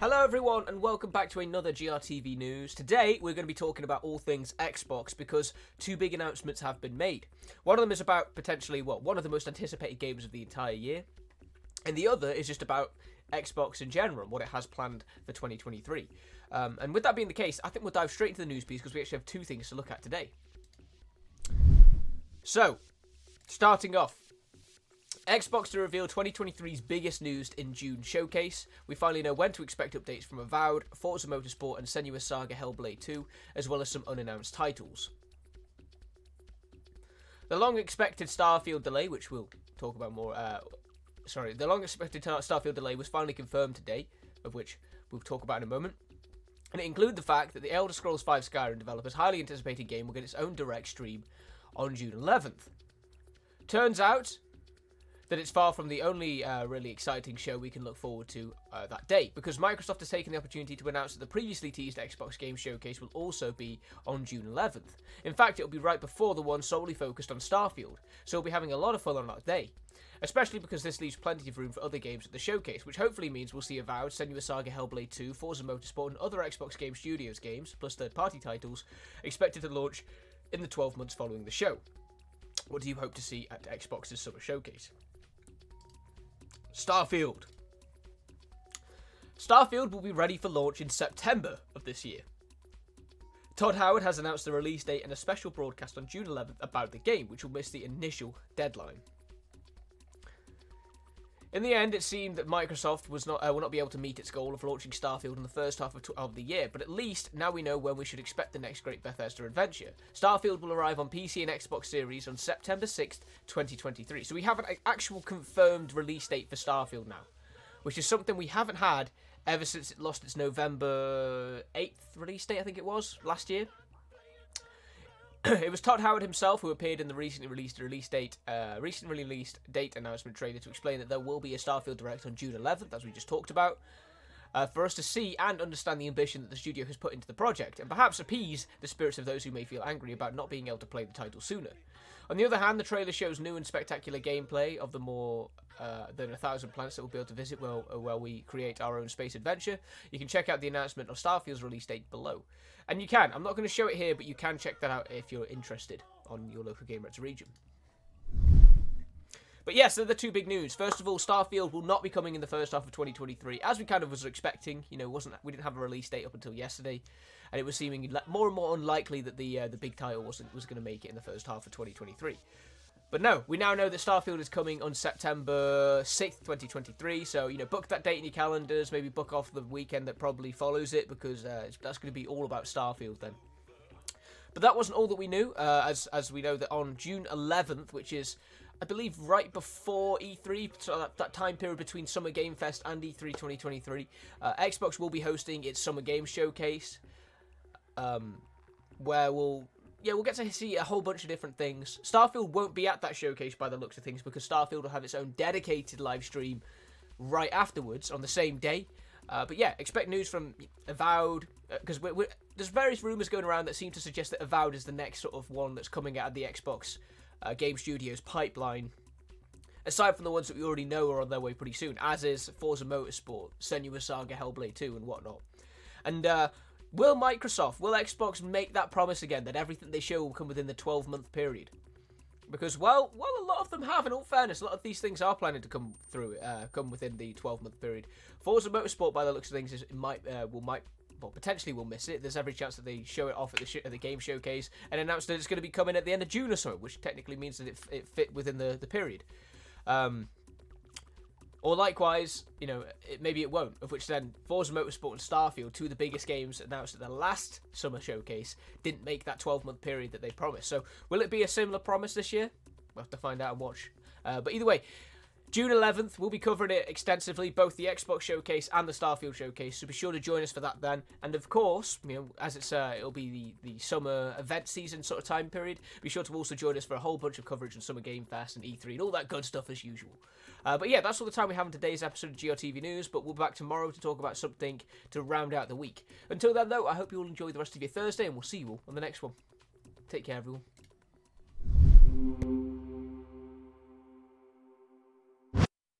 Hello, everyone, and welcome back to another GRTV News. Today, we're going to be talking about all things Xbox because two big announcements have been made. One of them is about potentially, well, one of the most anticipated games of the entire year, and the other is just about Xbox in general and what it has planned for 2023. Um, and with that being the case, I think we'll dive straight into the news piece because we actually have two things to look at today. So, starting off, Xbox to reveal 2023's biggest news in June showcase. We finally know when to expect updates from Avowed, Forza Motorsport, and Senua's Saga Hellblade 2, as well as some unannounced titles. The long expected Starfield delay, which we'll talk about more. Uh, sorry, the long expected Starfield delay was finally confirmed today, of which we'll talk about in a moment. And it included the fact that the Elder Scrolls V Skyrim developers' highly anticipated game will get its own direct stream on June 11th. Turns out, that it's far from the only uh, really exciting show we can look forward to uh, that day, because Microsoft has taken the opportunity to announce that the previously teased Xbox Game Showcase will also be on June 11th. In fact, it'll be right before the one solely focused on Starfield, so we'll be having a lot of fun on that day. Especially because this leaves plenty of room for other games at the showcase, which hopefully means we'll see Avowed, Senua Saga Hellblade 2, Forza Motorsport, and other Xbox Game Studios games, plus third party titles, expected to launch in the 12 months following the show. What do you hope to see at Xbox's summer showcase? Starfield. Starfield will be ready for launch in September of this year. Todd Howard has announced the release date and a special broadcast on June 11th about the game, which will miss the initial deadline. In the end, it seemed that Microsoft was not uh, will not be able to meet its goal of launching Starfield in the first half of, of, the year, but at least now we know when we should expect the next great Bethesda adventure. Starfield will arrive on PC and Xbox Series on September 6th, 2023. So we have an actual confirmed release date for Starfield now, which is something we haven't had ever since it lost its November 8th release date, I think it was, last year. it was Todd Howard himself who appeared in the recently released release date, uh, recently released date announcement trailer to explain that there will be a Starfield Direct on June 11th, as we just talked about, uh, for us to see and understand the ambition that the studio has put into the project, and perhaps appease the spirits of those who may feel angry about not being able to play the title sooner. On the other hand, the trailer shows new and spectacular gameplay of the more uh, than a thousand planets that we'll be able to visit while, uh, while we create our own space adventure. You can check out the announcement of Starfield's release date below. And you can. I'm not going to show it here, but you can check that out if you're interested on your local Game region. But yes, they're the two big news. First of all, Starfield will not be coming in the first half of 2023, as we kind of was expecting. You know, wasn't we didn't have a release date up until yesterday, and it was seeming more and more unlikely that the uh, the big title wasn't was going to make it in the first half of 2023. But no, we now know that Starfield is coming on September 6th, 2023. So, you know, book that date in your calendars. Maybe book off the weekend that probably follows it because uh, that's going to be all about Starfield then. But that wasn't all that we knew, uh, as, as we know that on June 11th, which is, I believe, right before E3, so that, that time period between Summer Game Fest and E3 2023, uh, Xbox will be hosting its Summer Game Showcase, um, where we'll yeah, we'll get to see a whole bunch of different things. Starfield won't be at that showcase by the looks of things because Starfield will have its own dedicated live stream right afterwards on the same day. Uh, but yeah, expect news from Avowed because uh, there's various rumors going around that seem to suggest that Avowed is the next sort of one that's coming out of the Xbox uh, Game Studios pipeline. Aside from the ones that we already know are on their way pretty soon, as is Forza Motorsport, Senua Saga, Hellblade 2, and whatnot. And uh, Will Microsoft, will Xbox make that promise again that everything they show will come within the 12 month period? Because well, well, a lot of them have. In all fairness, a lot of these things are planning to come through, uh, come within the 12 month period. Forza Motorsport, by the looks of things, is might uh, will might well, potentially will miss it. There's every chance that they show it off at the, sh- at the game showcase and announce that it's going to be coming at the end of June or so, which technically means that it, f- it fit within the, the period. Um, or likewise, you know, it, maybe it won't, of which then Forza Motorsport and Starfield, two of the biggest games announced at the last summer showcase, didn't make that 12 month period that they promised. So will it be a similar promise this year? We'll have to find out and watch. Uh, but either way, June 11th, we'll be covering it extensively, both the Xbox showcase and the Starfield showcase. So be sure to join us for that then. And of course, you know, as it's uh, it'll be the, the summer event season sort of time period. Be sure to also join us for a whole bunch of coverage on Summer Game Fest and E3 and all that good stuff as usual. Uh, but yeah, that's all the time we have in today's episode of GRTV News. But we'll be back tomorrow to talk about something to round out the week. Until then, though, I hope you all enjoy the rest of your Thursday, and we'll see you all on the next one. Take care, everyone.